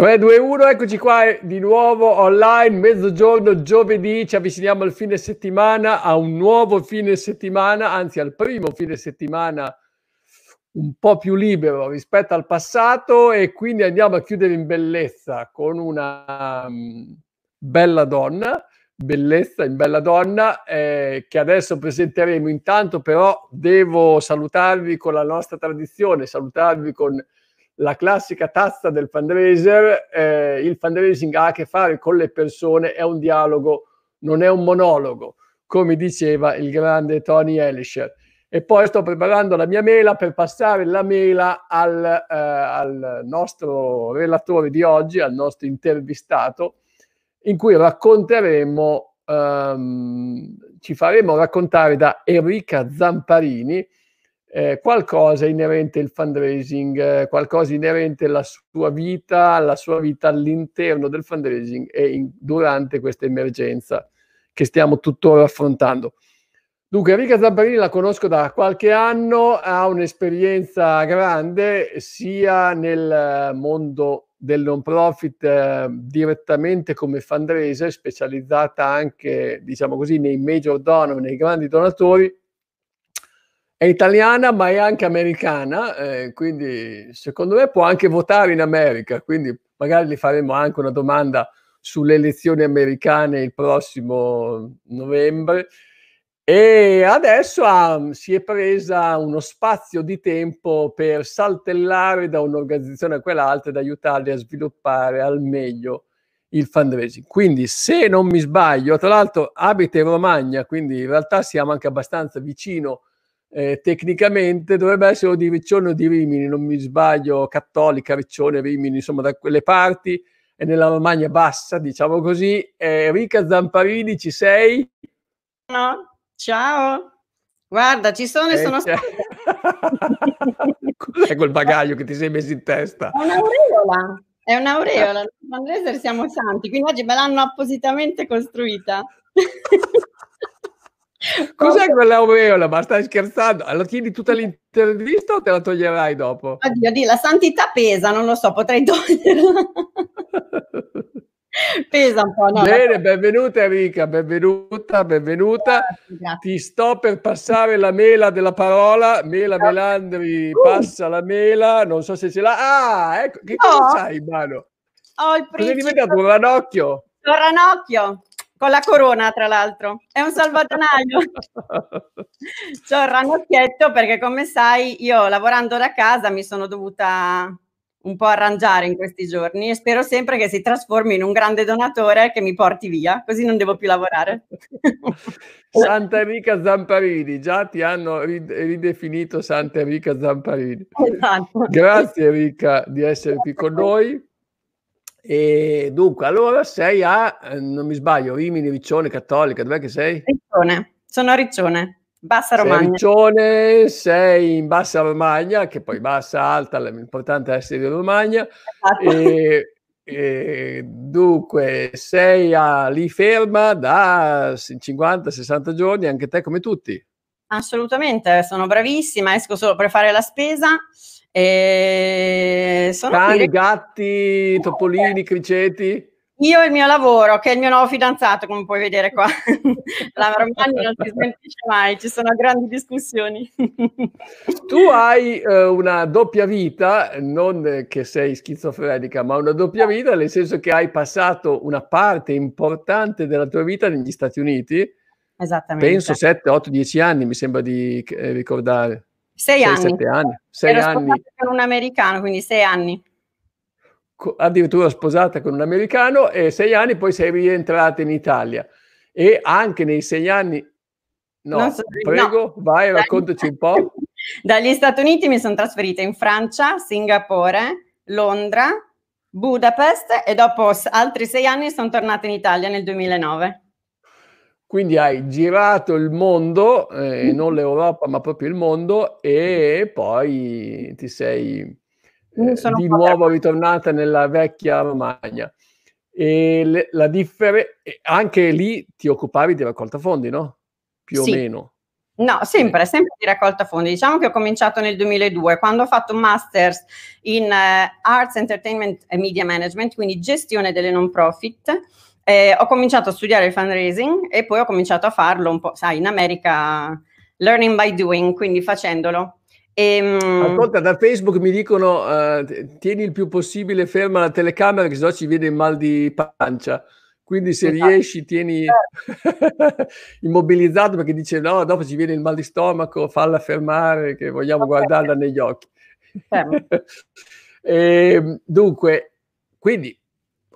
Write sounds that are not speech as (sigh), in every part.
3, 2, 1, eccoci qua di nuovo online, mezzogiorno, giovedì, ci avviciniamo al fine settimana, a un nuovo fine settimana, anzi al primo fine settimana un po' più libero rispetto al passato e quindi andiamo a chiudere in bellezza con una um, bella donna, bellezza in bella donna eh, che adesso presenteremo. Intanto però devo salutarvi con la nostra tradizione, salutarvi con la classica tazza del fundraiser, eh, il fundraising ha a che fare con le persone, è un dialogo, non è un monologo, come diceva il grande Tony Elisher. E poi sto preparando la mia mela per passare la mela al, eh, al nostro relatore di oggi, al nostro intervistato, in cui racconteremo, um, ci faremo raccontare da Enrica Zamparini, eh, qualcosa inerente al fundraising, eh, qualcosa inerente alla sua vita, alla sua vita all'interno del fundraising e in, durante questa emergenza che stiamo tuttora affrontando. Dunque, Enrica Zambarini la conosco da qualche anno, ha un'esperienza grande sia nel mondo del non profit eh, direttamente come fundraiser, specializzata anche, diciamo così, nei major donor, nei grandi donatori, è italiana ma è anche americana, eh, quindi secondo me può anche votare in America, quindi magari gli faremo anche una domanda sulle elezioni americane il prossimo novembre. E adesso ha, si è presa uno spazio di tempo per saltellare da un'organizzazione a quell'altra ed aiutarli a sviluppare al meglio il fundraising. Quindi, se non mi sbaglio, tra l'altro abita in Romagna, quindi in realtà siamo anche abbastanza vicino eh, tecnicamente dovrebbe essere o di Riccione o di Rimini, non mi sbaglio, Cattolica, Riccione, Rimini, insomma da quelle parti, e nella Romagna bassa, diciamo così. Eh, Rica Zamparini, ci sei? No, ciao. Guarda, ci sono e sono (laughs) Cos'è quel bagaglio che ti sei messo in testa? È un'aureola, è un'aureola. Andrese siamo santi, quindi oggi me l'hanno appositamente costruita. (laughs) Cos'è quell'aureola? Ma stai scherzando? La tieni tutta l'intervista o te la toglierai dopo? Oddio, di, la santità pesa, non lo so, potrei (laughs) toglierla. pesa un po'. No, Bene, la... benvenuta Enrica, benvenuta, benvenuta. Grazie, grazie. Ti sto per passare la mela della parola. Mela Melandri uh. passa la mela, non so se ce l'ha. Ah, ecco, che no. cosa c'hai in mano? Ho il principe. Cosa è diventato un ranocchio? Un ranocchio con la corona, tra l'altro. È un salvadanaio. (laughs) C'ho il ranocchietto perché, come sai, io lavorando da casa mi sono dovuta un po' arrangiare in questi giorni e spero sempre che si trasformi in un grande donatore che mi porti via, così non devo più lavorare. (laughs) Santa Enrica Zamparini, già ti hanno ridefinito Santa Enrica Zamparini. Esatto. Grazie Enrica di essere qui con noi. E dunque, allora sei a, eh, non mi sbaglio, Rimini, Riccione, Cattolica, dov'è che sei? Riccione, sono a Riccione, Bassa Romagna. Sei Riccione, sei in Bassa Romagna, che poi bassa, alta, l'importante è essere in Romagna. Esatto. E, e, dunque, sei a, lì ferma da 50-60 giorni, anche te come tutti. Assolutamente, sono bravissima, esco solo per fare la spesa e sono Cani, qui... gatti, topolini, criceti? Io e il mio lavoro, che è il mio nuovo fidanzato, come puoi vedere qua. (laughs) La Romagna non si smentisce mai, ci sono grandi discussioni. (laughs) tu hai uh, una doppia vita, non che sei schizofrenica, ma una doppia vita, nel senso che hai passato una parte importante della tua vita negli Stati Uniti. Esattamente. Penso 7, 8, 10 anni, mi sembra di eh, ricordare. Sei, sei anni. anni. Sei Ero anni. con un americano, quindi sei anni. Addirittura sposata con un americano e sei anni poi sei rientrata in Italia. E anche nei sei anni... No, so, prego, no. vai, raccontaci un po'. (laughs) Dagli Stati Uniti mi sono trasferita in Francia, Singapore, Londra, Budapest e dopo altri sei anni sono tornata in Italia nel 2009. Quindi hai girato il mondo, eh, non l'Europa ma proprio il mondo e poi ti sei eh, di nuovo ritornata nella vecchia Romagna. E le, la differenza, anche lì ti occupavi di raccolta fondi, no? Più sì. o meno. No, sempre, sempre di raccolta fondi. Diciamo che ho cominciato nel 2002, quando ho fatto un master's in uh, Arts, Entertainment e Media Management, quindi gestione delle non profit. Eh, ho cominciato a studiare il fundraising e poi ho cominciato a farlo un po', sai, in America, learning by doing, quindi facendolo. E, ehm, Ascolta, da Facebook mi dicono uh, tieni il più possibile ferma la telecamera, che sennò ci viene il mal di pancia. Quindi se esatto. riesci tieni (laughs) immobilizzato perché dice no, dopo ci viene il mal di stomaco, falla fermare che vogliamo okay. guardarla negli occhi. e, (laughs) ehm, dunque, quindi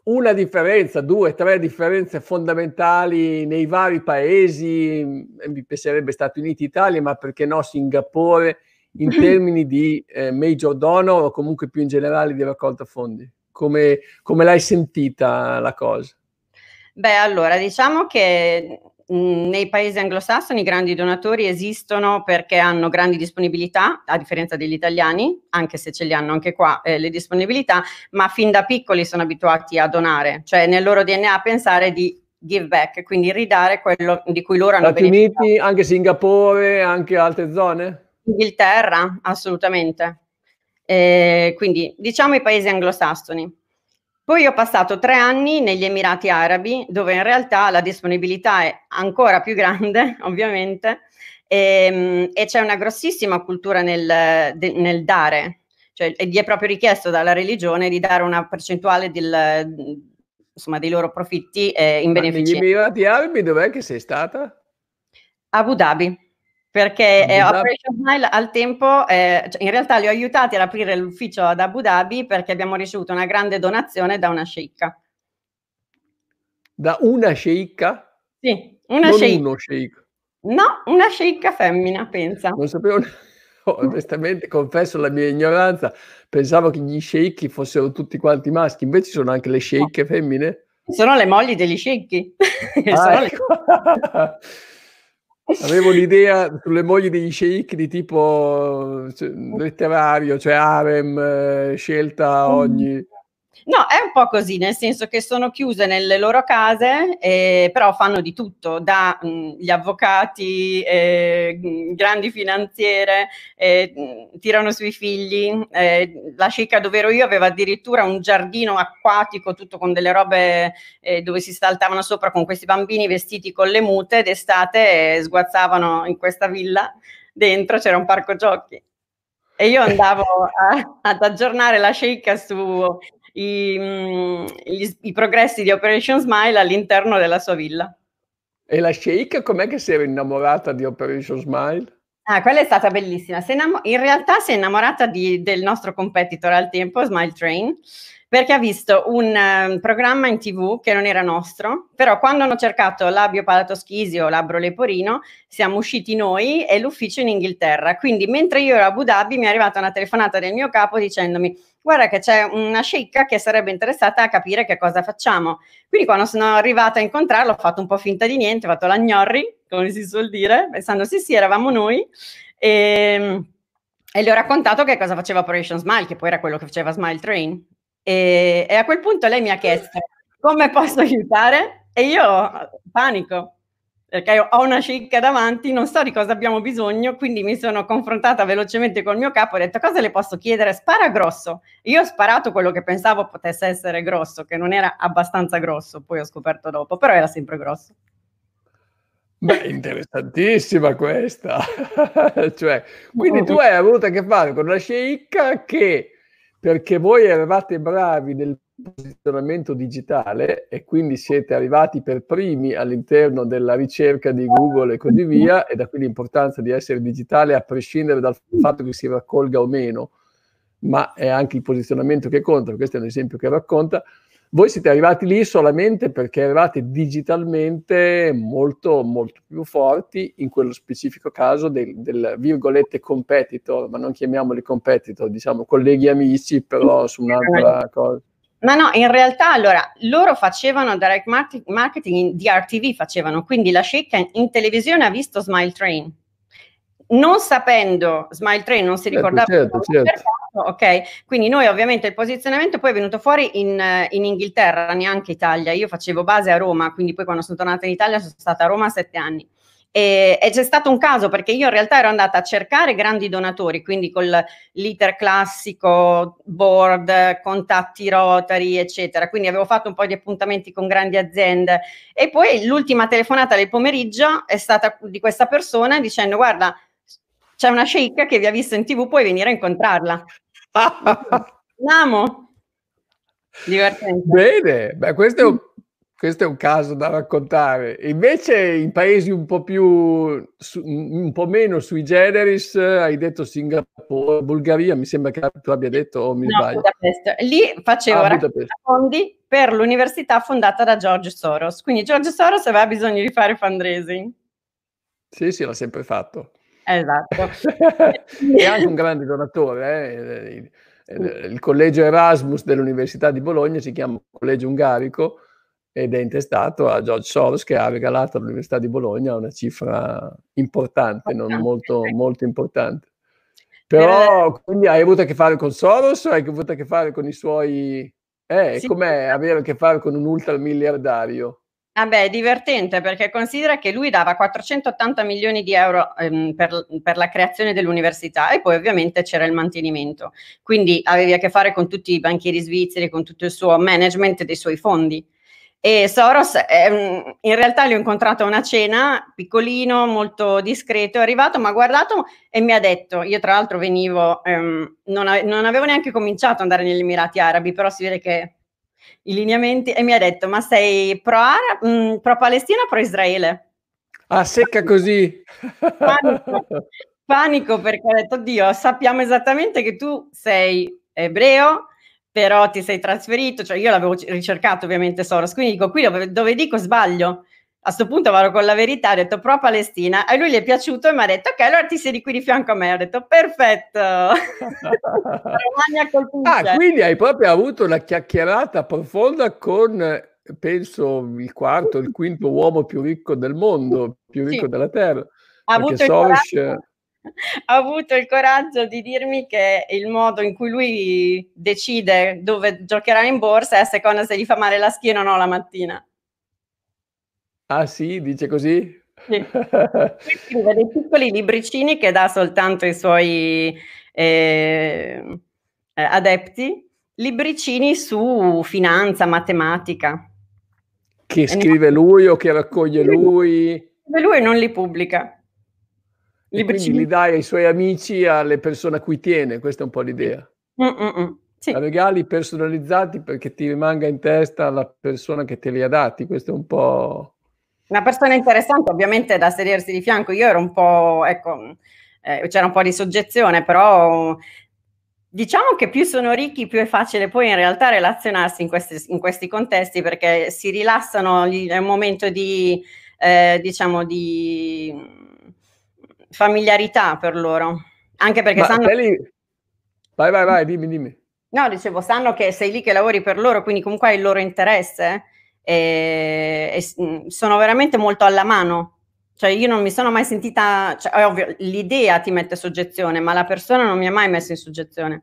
una differenza, due, tre differenze fondamentali nei vari paesi, mi piacerebbe Stati Uniti, Italia, ma perché no Singapore, in (laughs) termini di eh, major donor o comunque più in generale di raccolta fondi? Come, come l'hai sentita la cosa? Beh, allora, diciamo che nei paesi anglosassoni i grandi donatori esistono perché hanno grandi disponibilità, a differenza degli italiani, anche se ce li hanno anche qua eh, le disponibilità, ma fin da piccoli sono abituati a donare, cioè nel loro DNA pensare di give back, quindi ridare quello di cui loro hanno Stati Uniti, anche Singapore, anche altre zone? Inghilterra, assolutamente. Eh, quindi diciamo i paesi anglosassoni. Poi ho passato tre anni negli Emirati Arabi, dove in realtà la disponibilità è ancora più grande, (laughs) ovviamente, e, ehm, e c'è una grossissima cultura nel, de, nel dare, cioè gli è proprio richiesto dalla religione di dare una percentuale del, insomma, dei loro profitti eh, in beneficio. Negli Emirati Arabi dov'è che sei stata? Abu Dhabi perché eh, Operation Smile al tempo, eh, cioè in realtà li ho aiutati ad aprire l'ufficio ad Abu Dhabi perché abbiamo ricevuto una grande donazione da una sceicca. Da una sceicca? Sì, una non sceicca. uno sceicca. No, una sceicca femmina, pensa. Non sapevo, (laughs) onestamente confesso la mia ignoranza, pensavo che gli sceicchi fossero tutti quanti maschi, invece sono anche le sceicche no. femmine? Sono le mogli degli sceicchi. (laughs) Ah, ecco. le... (laughs) Avevo l'idea sulle mogli degli sceicchi di tipo cioè, letterario, cioè harem, eh, scelta ogni... No, è un po' così, nel senso che sono chiuse nelle loro case, eh, però fanno di tutto, dagli avvocati, eh, grandi finanziere, eh, tirano sui figli. Eh, la sceicca dove ero io aveva addirittura un giardino acquatico, tutto con delle robe eh, dove si saltavano sopra con questi bambini vestiti con le mute d'estate sguazzavano in questa villa. Dentro c'era un parco giochi. E io andavo a, ad aggiornare la sceicca su i, mm, gli, i progressi di Operation Smile all'interno della sua villa. E la Sheikh com'è che si era innamorata di Operation Smile? Ah, quella è stata bellissima. In realtà si è innamorata di, del nostro competitor al tempo, Smile Train, perché ha visto un uh, programma in tv che non era nostro, però quando hanno cercato labio palatoschisio o labbro leporino, siamo usciti noi e l'ufficio in Inghilterra. Quindi mentre io ero a Abu Dhabi mi è arrivata una telefonata del mio capo dicendomi guarda che c'è una sceicca che sarebbe interessata a capire che cosa facciamo. Quindi quando sono arrivata a incontrarlo ho fatto un po' finta di niente, ho fatto la gnorri, come si suol dire, pensando sì sì eravamo noi. E, ehm, e le ho raccontato che cosa faceva Operation Smile, che poi era quello che faceva Smile Train. E, e a quel punto lei mi ha chiesto come posso aiutare e io panico perché ho una scicca davanti, non so di cosa abbiamo bisogno, quindi mi sono confrontata velocemente col mio capo e ho detto cosa le posso chiedere? Spara grosso. Io ho sparato quello che pensavo potesse essere grosso, che non era abbastanza grosso, poi ho scoperto dopo, però era sempre grosso. Beh, interessantissima questa. (laughs) cioè, quindi tu hai avuto a che fare con una sceicca che perché voi eravate bravi nel posizionamento digitale e quindi siete arrivati per primi all'interno della ricerca di Google e così via, e da qui l'importanza di essere digitale a prescindere dal fatto che si raccolga o meno, ma è anche il posizionamento che conta, questo è un esempio che racconta. Voi siete arrivati lì solamente perché eravate digitalmente molto, molto più forti in quello specifico caso del, del virgolette competitor, ma non chiamiamoli competitor, diciamo colleghi amici, però su un'altra cosa. Ma no, in realtà allora loro facevano direct marketing in DRTV, facevano, quindi la sceicca in televisione ha visto Smile Train. Non sapendo Smile Train, non si certo, ricordava certo, certo, certo ok? Quindi noi ovviamente il posizionamento poi è venuto fuori in, in, Inghilterra, neanche Italia. Io facevo base a Roma, quindi poi quando sono tornata in Italia sono stata a Roma sette anni. E, e, c'è stato un caso perché io in realtà ero andata a cercare grandi donatori, quindi con l'iter classico, board, contatti rotari, eccetera. Quindi avevo fatto un po' di appuntamenti con grandi aziende. E poi l'ultima telefonata del pomeriggio è stata di questa persona dicendo: Guarda, c'è una sceicca che vi ha visto in tv, puoi venire a incontrarla. (laughs) Andiamo. Divertente. Bene, beh, questo è un questo è un caso da raccontare. Invece in paesi un po' più, su, un po' meno sui generis, hai detto Singapore, Bulgaria, mi sembra che tu abbia detto o mi no, sbaglio. Budapest. Lì facevo ah, fondi per l'università fondata da George Soros. Quindi George Soros aveva bisogno di fare fundraising. Sì, sì, l'ha sempre fatto. Esatto. è (laughs) anche un grande donatore. Eh? Il collegio Erasmus dell'Università di Bologna si chiama Collegio Ungarico ed è intestato a George Soros che ha regalato all'Università di Bologna una cifra importante, non molto, molto importante. Però quindi hai avuto a che fare con Soros o hai avuto a che fare con i suoi... Eh, sì. com'è avere a che fare con un ultramiliardario? Ah beh, è divertente perché considera che lui dava 480 milioni di euro ehm, per, per, la creazione dell'università e poi ovviamente c'era il mantenimento. Quindi avevi a che fare con tutti i banchieri svizzeri, con tutto il suo management dei suoi fondi. E Soros, ehm, in realtà l'ho incontrato a una cena, piccolino, molto discreto, è arrivato, mi ha guardato e mi ha detto, io tra l'altro venivo, ehm, non, ave- non, avevo neanche cominciato ad andare negli Emirati Arabi, però si vede che i lineamenti, e mi ha detto, ma sei pro-Arab, mm, pro-Palestina o pro-Israele? Ah, secca così. Panico, panico perché ho detto, Dio, sappiamo esattamente che tu sei ebreo, però ti sei trasferito, cioè io l'avevo ricercato ovviamente Soros, quindi dico qui dove, dove dico sbaglio, a questo punto vado con la verità, ho detto pro Palestina, e lui gli è piaciuto e mi ha detto ok, allora ti siedi qui di fianco a me, ho detto perfetto. (laughs) ah, quindi hai proprio avuto una chiacchierata profonda con, penso, il quarto, il quinto uomo più ricco del mondo, più ricco sì. della Terra. Ha avuto Soros... (laughs) ha avuto il coraggio di dirmi che il modo in cui lui decide dove giocherà in borsa è a seconda se gli fa male la schiena o no la mattina. Ah sì, dice così? Sì. (laughs) Scrive dei piccoli libricini che dà soltanto ai suoi eh, adepti, libricini su finanza, matematica. Che scrive lui o che raccoglie lui? Lui non li pubblica. Quindi li dai ai suoi amici, alle persone a cui tiene, questa è un po' l'idea. Mm-mm. Sì. Regali personalizzati perché ti rimanga in testa la persona che te li ha dati, questo è un po'... Una persona interessante ovviamente da sedersi di fianco, io ero un po', ecco, eh, c'era un po' di soggezione, però diciamo che più sono ricchi più è facile poi in realtà relazionarsi in questi, in questi contesti perché si rilassano, è un momento di, eh, diciamo, di familiarità per loro. Anche perché Ma sanno... Lì... Vai, vai, vai, dimmi, dimmi. No, dicevo, sanno che sei lì che lavori per loro, quindi comunque hai il loro interesse e, e mm, sono veramente molto alla mano. Cioè io non mi sono mai sentita, cioè, è ovvio, l'idea ti mette soggezione, ma la persona non mi ha mai messo in soggezione.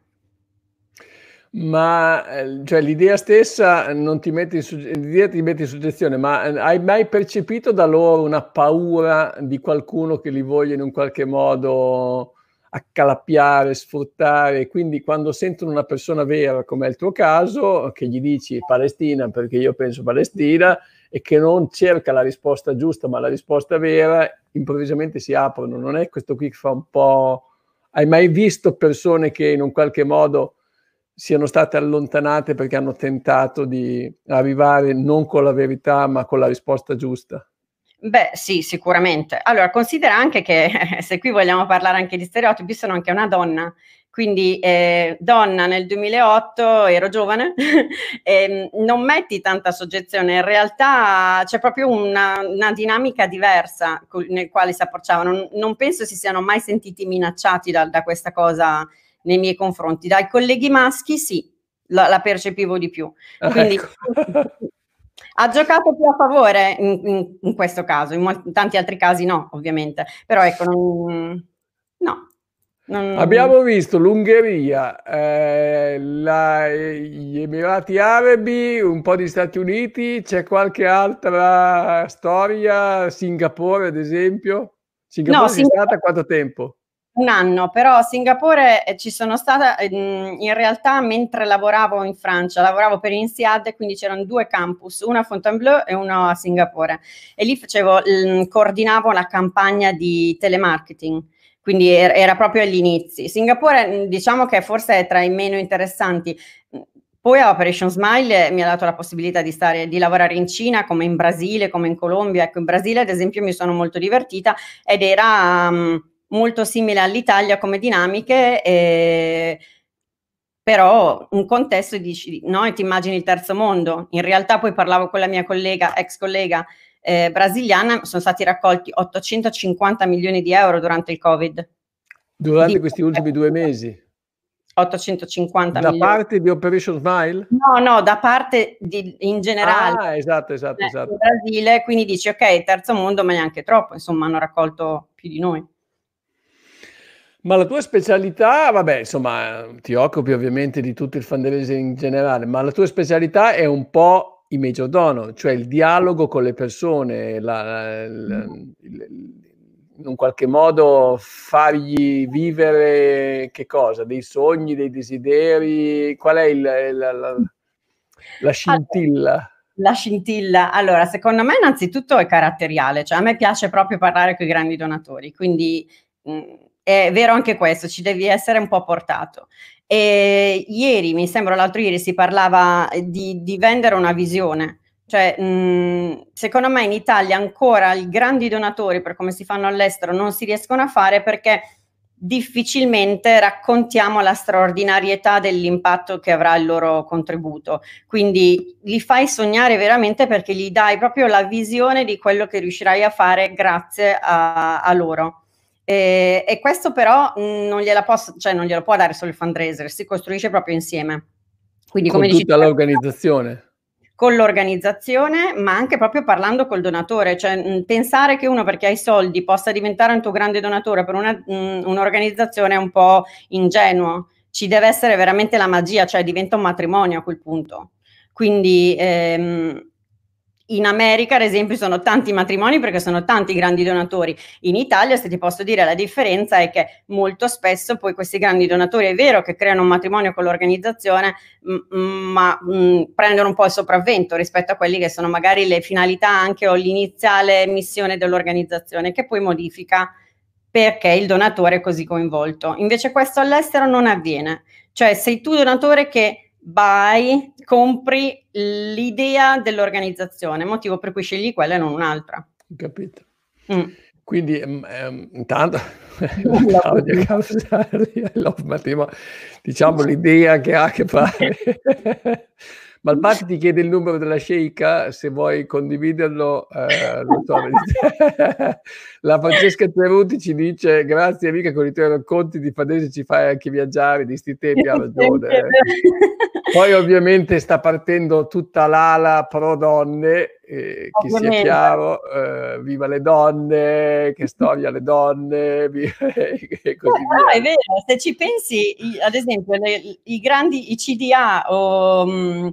Ma eh, cioè, l'idea stessa non ti mette, in, l'idea ti mette in soggezione, ma eh, hai mai percepito da loro una paura di qualcuno che li voglia in un qualche modo accalappiare, sfruttare? Quindi quando sentono una persona vera, come è il tuo caso, che gli dici Palestina perché io penso Palestina e che non cerca la risposta giusta, ma la risposta vera, improvvisamente si aprono. Non è questo qui che fa un po'... Hai mai visto persone che in un qualche modo siano state allontanate perché hanno tentato di arrivare non con la verità ma con la risposta giusta? Beh, sì, sicuramente. Allora, considera anche che (laughs) se qui vogliamo parlare anche di stereotipi, sono anche una donna. Quindi, eh, donna nel 2008, ero giovane, (laughs) e non metti tanta soggezione. In realtà c'è proprio una, una dinamica diversa nel quale si approcciavano. Non, non, penso si siano mai sentiti minacciati da, da questa cosa nei miei confronti. Dai colleghi maschi sì, la, la percepivo di più. Quindi ecco. (laughs) ha giocato più a favore in, in, in questo caso, in, molti, in, tanti altri casi no, ovviamente. Però ecco, non, no. Non... Abbiamo visto l'Ungheria, eh, la, gli Emirati Arabi, un po' di Stati Uniti, c'è qualche altra storia? Singapore, ad esempio? Singapore no, è Singapore... stata quanto tempo? Un anno, però a Singapore eh, ci sono stata, ehm, in realtà mentre lavoravo in Francia, lavoravo per INSEAD quindi c'erano due campus, uno a Fontainebleau e uno a Singapore e lì facevo, coordinavo la campagna di telemarketing quindi er-, era proprio agli inizi. Singapore mm, diciamo che forse è tra i meno interessanti. Poi Operation Smile mi ha dato la possibilità di, stare, di lavorare in Cina, come in Brasile, come in Colombia. Ecco, in Brasile ad esempio mi sono molto divertita ed era um, molto simile all'Italia come dinamiche. E però un contesto dici, no, e ti immagini il terzo mondo. In realtà poi parlavo con la mia collega, ex collega eh, brasiliana, sono stati raccolti 850 milioni di euro durante il Covid. Durante di questi ultimi due mesi? 850 da milioni. Da parte di Operation Smile? No, no, da parte di, in generale. Ah, esatto, esatto, eh, esatto. Brasile, quindi dici ok, terzo mondo, ma neanche troppo, insomma, hanno raccolto più di noi. Ma la tua specialità, vabbè, insomma, ti occupi ovviamente di tutto il fundraising in generale, ma la tua specialità è un po' i major donor, cioè il dialogo con le persone, la, la, il, in un qualche modo fargli vivere che cosa? Dei sogni, dei desideri? Qual è il, la, la scintilla? La scintilla, allora, secondo me innanzitutto è caratteriale, cioè a me piace proprio parlare con i grandi donatori, quindi mh, è vero anche questo, ci devi essere un po' portato. E ieri, mi sembra l'altro ieri, si parlava di, di vendere una visione. Cioè, mh, secondo me in Italia ancora i grandi donatori, per come si fanno all'estero, non si riescono a fare perché difficilmente raccontiamo la straordinarietà dell'impatto che avrà il loro contributo. Quindi li fai sognare veramente perché gli dai proprio la visione di quello che riuscirai a fare grazie a, a loro. E, e questo però mh, non, gliela posso, cioè non glielo può dare solo il fundraiser, si costruisce proprio insieme. Quindi, con come tutta dici, l'organizzazione. Con l'organizzazione, ma anche proprio parlando col donatore, cioè mh, pensare che uno perché hai soldi possa diventare un tuo grande donatore per una, mh, un'organizzazione è un po' ingenuo. Ci deve essere veramente la magia, cioè diventa un matrimonio a quel punto. Quindi ehm, in America, ad esempio, sono tanti matrimoni perché sono tanti grandi donatori. In Italia, se ti posso dire, la differenza è che molto spesso poi questi grandi donatori è vero che creano un matrimonio con l'organizzazione, ma prendono un po' il sopravvento rispetto a quelli che sono magari le finalità anche o l'iniziale missione dell'organizzazione, che poi modifica perché il donatore è così coinvolto. Invece questo all'estero non avviene. Cioè sei tu donatore che vai, compri l'idea dell'organizzazione, motivo per cui scegli quella e non un'altra. Capito. Mm. Quindi um, intanto (laughs) (laughs) Claudia Causari, diciamo l'idea che ha a che fare (laughs) Malpati ti chiede il numero della sceicca, se vuoi condividerlo, eh, so, (laughs) la Francesca Teruti ci dice grazie amica con i tuoi racconti di Fadese ci fai anche viaggiare di sti tempi, ha ragione. Poi ovviamente sta partendo tutta l'ala pro donne, eh, che sia chiaro, eh, viva le donne, che storia le donne, (laughs) viva, e così no, via. è vero, se ci pensi, ad esempio, le, i grandi, i CDA o... Mm,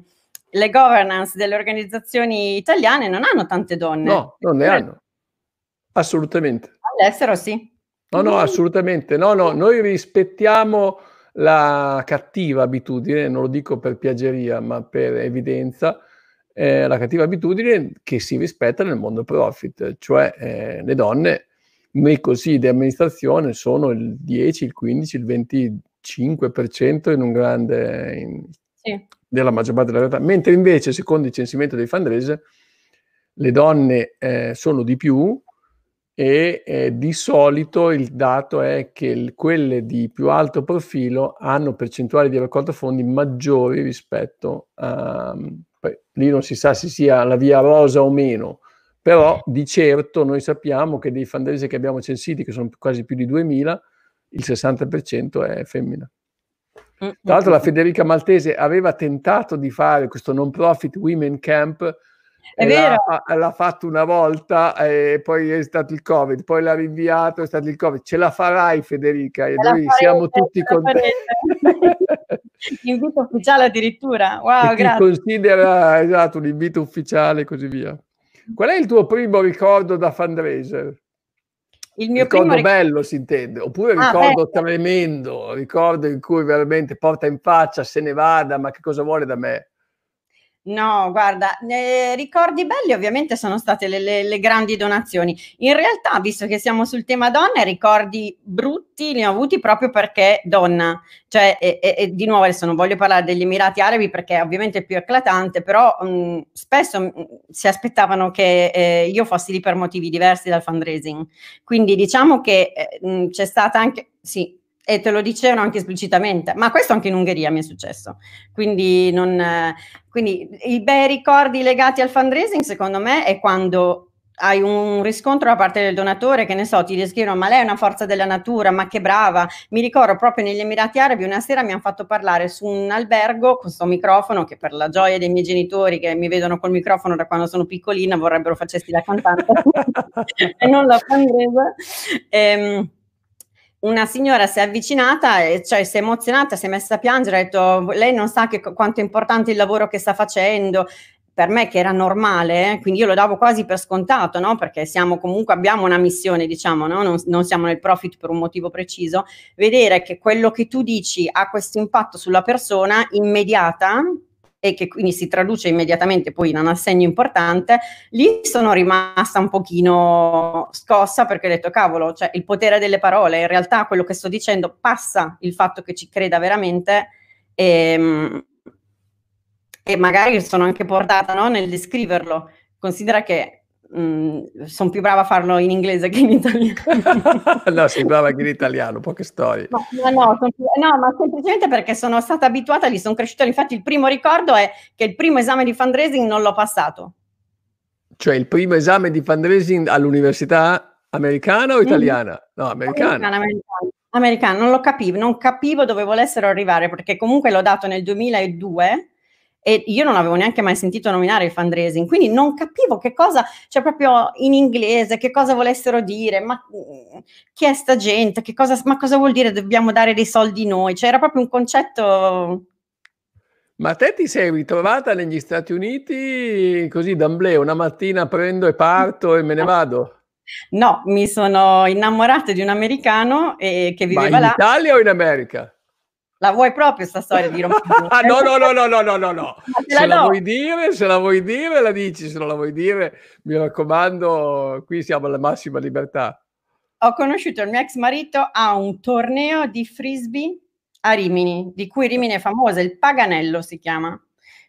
le governance delle organizzazioni italiane non hanno tante donne. No, non ne hanno. Assolutamente. All'estero sì. No, no, assolutamente. No, no, noi rispettiamo la cattiva abitudine, non lo dico per piaggeria, ma per evidenza, eh, la cattiva abitudine che si rispetta nel mondo profit, cioè eh, le donne nei consigli di amministrazione sono il 10, il 15, il 25% in un grande in, sì della maggior parte della realtà, mentre invece, secondo il censimento dei fundraiser, le donne eh, sono di più e eh, di solito il dato è che il, quelle di più alto profilo hanno percentuali di raccolta fondi maggiori rispetto a... Poi, lì non si sa se sia la via rosa o meno, però di certo noi sappiamo che dei fundraiser che abbiamo censiti, che sono quasi più di 2000, il 60% è femmina. Mm, Tra l'altro la Federica Maltese aveva tentato di fare questo non profit women camp È vero. L'ha, l'ha, fatto una volta e poi è stato il Covid, poi l'ha rinviato, è stato il Covid. Ce la farai Federica e noi siamo tutti contenti. (laughs) invito ufficiale addirittura. Wow, grazie. considera esatto, un invito ufficiale e così via. Qual è il tuo primo ricordo da fundraiser? Il mio ricordo primo bello si intende, oppure ah, ricordo bello. tremendo, ricordo in cui veramente porta in faccia, se ne vada, ma che cosa vuole da me? No, guarda, eh, ricordi belli ovviamente sono state le, le, le, grandi donazioni. In realtà, visto che siamo sul tema donne, ricordi brutti li ho avuti proprio perché donna. Cioè, e, e, e di nuovo adesso non voglio parlare degli Emirati Arabi perché è ovviamente più eclatante, però mh, spesso mh, si aspettavano che eh, io fossi lì per motivi diversi dal fundraising. Quindi diciamo che eh, mh, c'è stata anche, sì, e te lo dicevano anche esplicitamente, ma questo anche in Ungheria mi è successo. Quindi, non, quindi i bei ricordi legati al fundraising, secondo me, è quando hai un riscontro da parte del donatore, che ne so, ti descrivono, ma lei è una forza della natura, ma che brava. Mi ricordo proprio negli Emirati Arabi, una sera mi hanno fatto parlare su un albergo con questo microfono, che per la gioia dei miei genitori, che mi vedono col microfono da quando sono piccolina, vorrebbero facessi la cantante (laughs) e non la fundraiser. Ehm, una signora si è avvicinata, cioè si è emozionata, si è messa a piangere, ha detto lei non sa che, quanto è importante il lavoro che sta facendo, per me che era normale, eh, quindi io lo davo quasi per scontato, no? perché siamo comunque abbiamo una missione, diciamo, no? non, non, siamo nel profit per un motivo preciso, vedere che quello che tu dici ha questo impatto sulla persona immediata e che quindi si traduce immediatamente poi in un assegno importante, lì sono rimasta un pochino scossa perché ho detto cavolo, cioè il potere delle parole, in realtà quello che sto dicendo passa il fatto che ci creda veramente e, ehm, e magari sono anche portata no, nel descriverlo. Considera che Mm, sono più brava a farlo in inglese che in italiano. (laughs) no, sei brava anche in italiano, poche storie. No, no, no, più, no, ma semplicemente perché sono stata abituata, lì sono cresciuta. Infatti, il primo ricordo è che il primo esame di fundraising non l'ho passato. Cioè, il primo esame di fundraising all'università americana o italiana? Mm. No, americana. Americana, americana. americana. non lo capivo, non capivo dove volessero arrivare perché comunque l'ho dato nel 2002 e io non avevo neanche mai sentito nominare il fundraising, quindi non capivo che cosa, cioè proprio in inglese, che cosa volessero dire, ma mm, chi è sta gente, che cosa, ma cosa vuol dire dobbiamo dare dei soldi noi, cioè era proprio un concetto... Ma te ti sei ritrovata negli Stati Uniti così d'amblè, una mattina prendo e parto e me ne vado? (laughs) No, mi sono innamorata di un americano eh, che viveva là. in Italia o in America? La vuoi proprio sta storia di rompere? (laughs) no, no, no, no, no, no, no, no. (laughs) Se la, vuoi dire, se la vuoi dire, la dici, se non la vuoi dire, mi raccomando, qui siamo alla massima libertà. Ho conosciuto il mio ex marito a un torneo di frisbee a Rimini, di cui Rimini è famosa, il Paganello si chiama.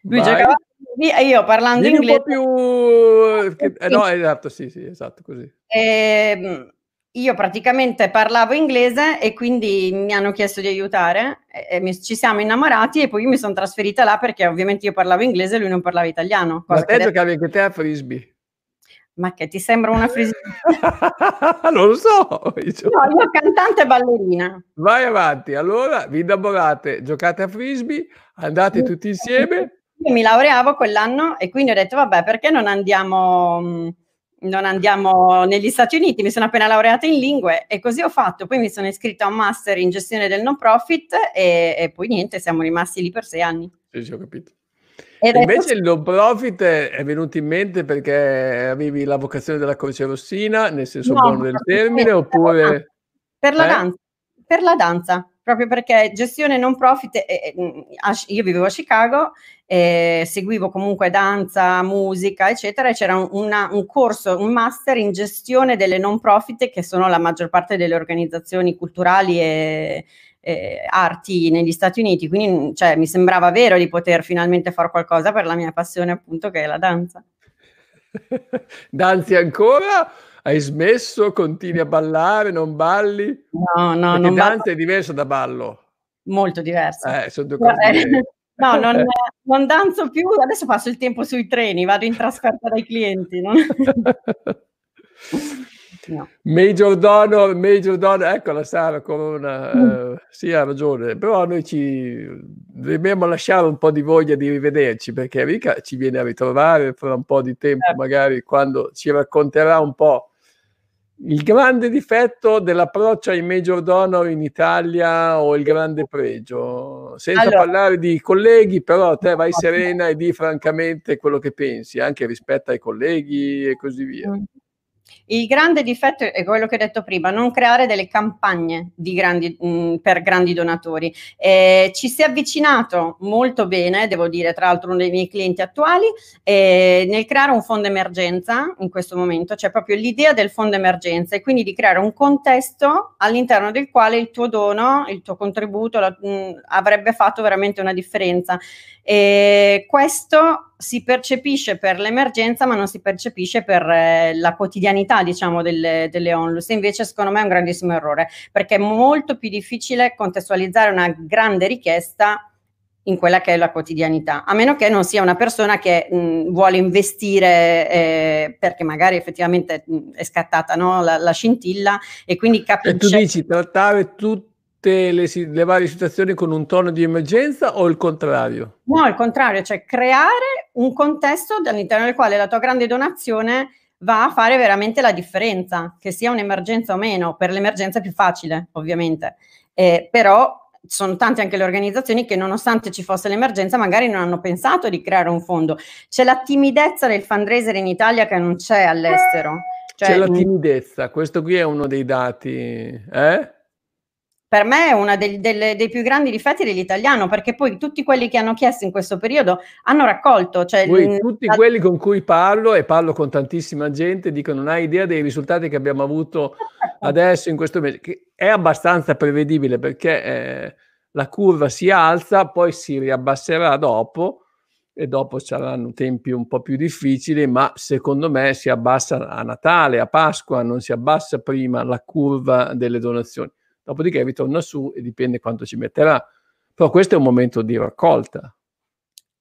Lui Vai. giocava e io parlando Vieni inglese... un po' più... (laughs) Eh, no, esatto, sì, sì, esatto, così. E, ehm, io praticamente parlavo inglese e quindi mi hanno chiesto di aiutare, e mi, ci siamo innamorati e poi io mi sono trasferita là perché ovviamente io parlavo inglese e lui non parlava italiano. Ma te giocavi anche te a frisbee? Ma che ti sembra una frisbee? (laughs) non lo so. (laughs) No, io cantante e ballerina. Vai avanti, allora vi innamorate, giocate a frisbee, andate tutti insieme. Io mi laureavo quell'anno e quindi ho detto vabbè perché non andiamo non andiamo negli Stati Uniti, mi sono appena laureata in lingue e così ho fatto. Poi mi sono iscritta a un master in gestione del non profit e, e poi niente, siamo rimasti lì per sei anni. Sì, sì, ho capito. E invece il non profit è venuto in mente perché avevi la vocazione della Croce Rossina, nel senso no, buono del termine, oppure... Per la, eh? danza, per la danza, proprio perché gestione non profit, eh, io vivevo a Chicago eh, seguivo comunque danza, musica, eccetera, e c'era un, una, un, corso, un master in gestione delle non profit, che sono la maggior parte delle organizzazioni culturali e, e arti negli Stati Uniti. Quindi cioè, mi sembrava vero di poter finalmente fare qualcosa per la mia passione, appunto, che è la danza. (laughs) Danzi ancora? Hai smesso? Continui a ballare? Non balli? No, no, Perché non danza ballo. è diverso da ballo. Molto diverso. Eh, sono due cose (laughs) No, non, (laughs) non, danzo più, adesso passo il tempo sui treni, vado in trasferta dai clienti. No? (laughs) No. Major Donor, Major Donor, ecco la Sara Corona, mm. eh, sì ha ragione, però noi ci dobbiamo lasciare un po' di voglia di rivederci perché Enrica ci viene a ritrovare fra un po' di tempo, certo. magari quando ci racconterà un po' il grande difetto dell'approccio ai Major Donor in Italia o il grande pregio, senza allora. parlare di colleghi, però te vai serena e di francamente quello che pensi, anche rispetto ai colleghi e così via. Il grande difetto è quello che ho detto prima, non creare delle campagne di grandi, mh, mm, per grandi donatori. Eh, ci si è avvicinato molto bene, devo dire, tra l'altro uno dei miei clienti attuali, eh, nel creare un fondo emergenza in questo momento, cioè proprio l'idea del fondo emergenza e quindi di creare un contesto all'interno del quale il tuo dono, il tuo contributo la, mh, mm, avrebbe fatto veramente una differenza. E questo si percepisce per l'emergenza, ma non si percepisce per eh, la quotidianità, diciamo, delle, delle onlus. Invece, secondo me, è un grandissimo errore, perché è molto più difficile contestualizzare una grande richiesta in quella che è la quotidianità, a meno che non sia una persona che mh, vuole investire eh, perché magari effettivamente mh, è scattata no? la, la, scintilla e quindi capisce... E tu dici trattare tutto tutte le, le, varie situazioni con un tono di emergenza o il contrario? No, il contrario, cioè creare un contesto all'interno del quale la tua grande donazione va a fare veramente la differenza, che sia un'emergenza o meno, per l'emergenza è più facile ovviamente, eh, però sono tante anche le organizzazioni che nonostante ci fosse l'emergenza magari non hanno pensato di creare un fondo. C'è la timidezza del fundraiser in Italia che non c'è all'estero. Cioè, c'è la timidezza, questo qui è uno dei dati, eh? Per me è uno dei, dei, più grandi difetti dell'italiano, perché poi tutti quelli che hanno chiesto in questo periodo hanno raccolto. Cioè, poi, tutti la... quelli con cui parlo, e parlo con tantissima gente, dicono non hai idea dei risultati che abbiamo avuto (laughs) adesso in questo mese, che è abbastanza prevedibile perché eh, la curva si alza, poi si riabbasserà dopo e dopo saranno tempi un po' più difficili, ma secondo me si abbassa a Natale, a Pasqua, non si abbassa prima la curva delle donazioni dopodiché ritorna su e dipende quanto ci metterà. Però questo è un momento di raccolta.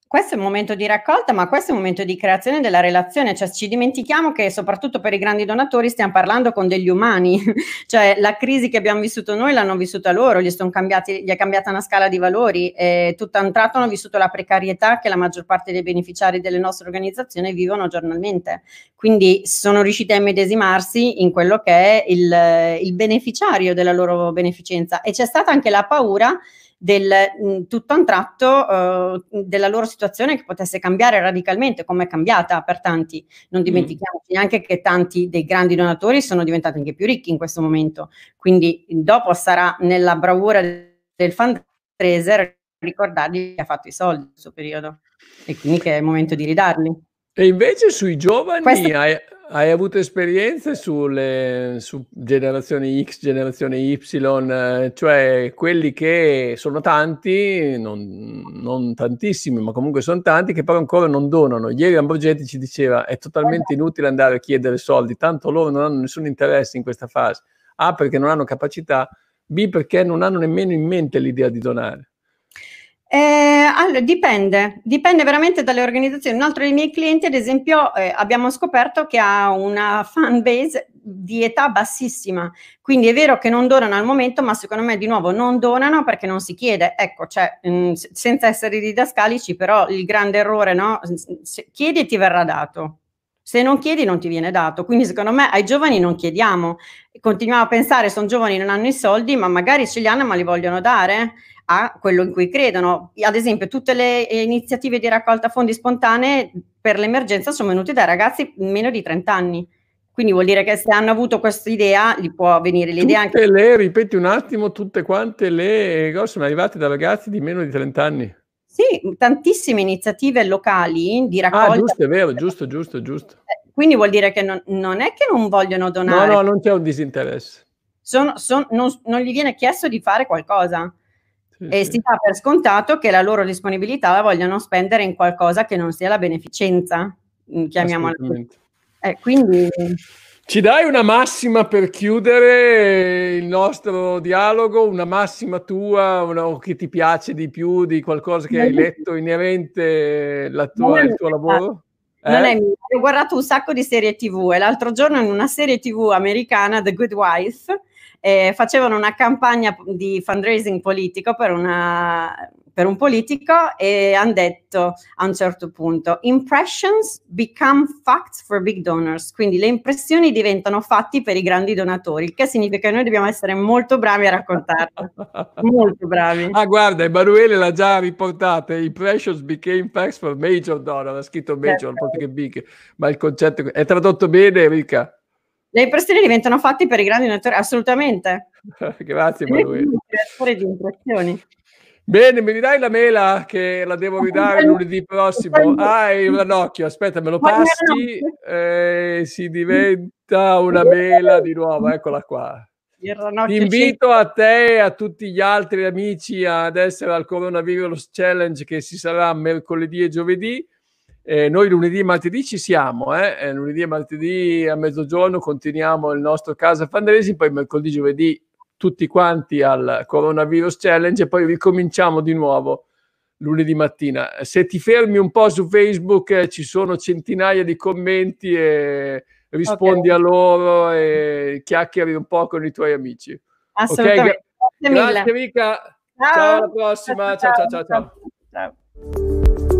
Questo è un momento di raccolta, ma questo è un momento di creazione della relazione, cioè ci dimentichiamo che soprattutto per i grandi donatori stiamo parlando con degli umani, (laughs) cioè la crisi che abbiamo vissuto noi l'hanno vissuta loro, gli, cambiati, gli è cambiata una scala di valori e tutto a un tratto hanno vissuto la precarietà che la maggior parte dei beneficiari delle nostre organizzazioni vivono giornalmente, quindi sono riusciti a immedesimarsi in quello che è il, il beneficiario della loro beneficenza. E c'è stata anche la paura del mh, mm, tutto a un tratto uh, della loro situazione che potesse cambiare radicalmente, come è cambiata per tanti. Non mm. dimentichiamoci mm. neanche che tanti dei grandi donatori sono diventati anche più ricchi in questo momento. Quindi dopo sarà nella bravura del fundraiser ricordargli che ha fatto i soldi in questo periodo e quindi che è il momento di ridarli. E invece sui giovani Questo... hai, hai, avuto esperienze sulle su generazione X, generazione Y, cioè quelli che sono tanti, non, non, tantissimi, ma comunque sono tanti, che però ancora non donano. Ieri Ambrogetti ci diceva è totalmente inutile andare a chiedere soldi, tanto loro non hanno nessun interesse in questa fase. A perché non hanno capacità, B perché non hanno nemmeno in mente l'idea di donare. Eh, allora, dipende, dipende veramente dalle organizzazioni. Un altro dei miei clienti, ad esempio, eh, abbiamo scoperto che ha una fan base di età bassissima, quindi è vero che non donano al momento, ma secondo me di nuovo non donano perché non si chiede. Ecco, cioè, mh, mm, senza essere didascalici, però il grande errore, no? Se chiedi ti verrà dato. Se non chiedi non ti viene dato. Quindi secondo me ai giovani non chiediamo. Continuiamo a pensare, sono giovani, non hanno i soldi, ma magari ce li hanno ma li vogliono dare a quello in cui credono. Ad esempio, tutte le iniziative di raccolta fondi spontanee per l'emergenza sono venute dai ragazzi meno di 30 anni. Quindi vuol dire che se hanno avuto questa idea, gli può venire l'idea tutte anche. le, ripeti un attimo, tutte quante le cose sono arrivate da ragazzi di meno di 30 anni. Sì, tantissime iniziative locali di ah, raccolta. Ah, giusto, è vero, giusto, giusto, giusto. Eh, quindi vuol dire che non, non è che non vogliono donare. No, no, non c'è un disinteresse. Sono, son, non, non gli viene chiesto di fare qualcosa e si dà per scontato che la loro disponibilità la vogliono spendere in qualcosa che non sia la beneficenza, mm, chiamiamola così. Eh, quindi... Ci dai una massima per chiudere il nostro dialogo, una massima tua, una, che ti piace di più di qualcosa che hai letto inerente tua, al tuo lavoro? Eh? Non è mia, ho guardato un sacco di serie TV e l'altro giorno in una serie TV americana, The Good Wife, eh, facevano una campagna di fundraising politico per una, per un politico e hanno detto a un certo punto impressions become facts for big donors, quindi le impressioni diventano fatti per i grandi donatori, il che significa che noi dobbiamo essere molto bravi a raccontarlo, (laughs) molto bravi. Ah guarda, Emanuele l'ha già riportata, impressions became facts for major donor, ha scritto major, certo. che big, ma il concetto è tradotto bene Enrica? Le impressioni diventano fatti per i grandi donatori, assolutamente. (laughs) Grazie Emanuele. Di impressioni. Bene, mi ridai la mela che la devo ridare lunedì prossimo. Ah, il ranocchio, aspetta, me lo passi, eh, si diventa una mela di nuovo, eccola qua. Ti invito a te e a tutti gli altri amici ad essere al Coronavirus Challenge che si sarà mercoledì e giovedì. Eh, noi lunedì e martedì ci siamo, eh? eh lunedì e martedì a mezzogiorno continuiamo il nostro Casa Fundraising, poi mercoledì e giovedì tutti quanti al Coronavirus Challenge e poi ricominciamo di nuovo lunedì mattina. Se ti fermi un po' su Facebook eh, ci sono centinaia di commenti e rispondi okay. a loro e chiacchieri un po' con i tuoi amici. Assolutamente. Okay? Grazie, Grazie Mica. Ciao. ciao alla prossima. ciao ciao ciao. ciao. ciao.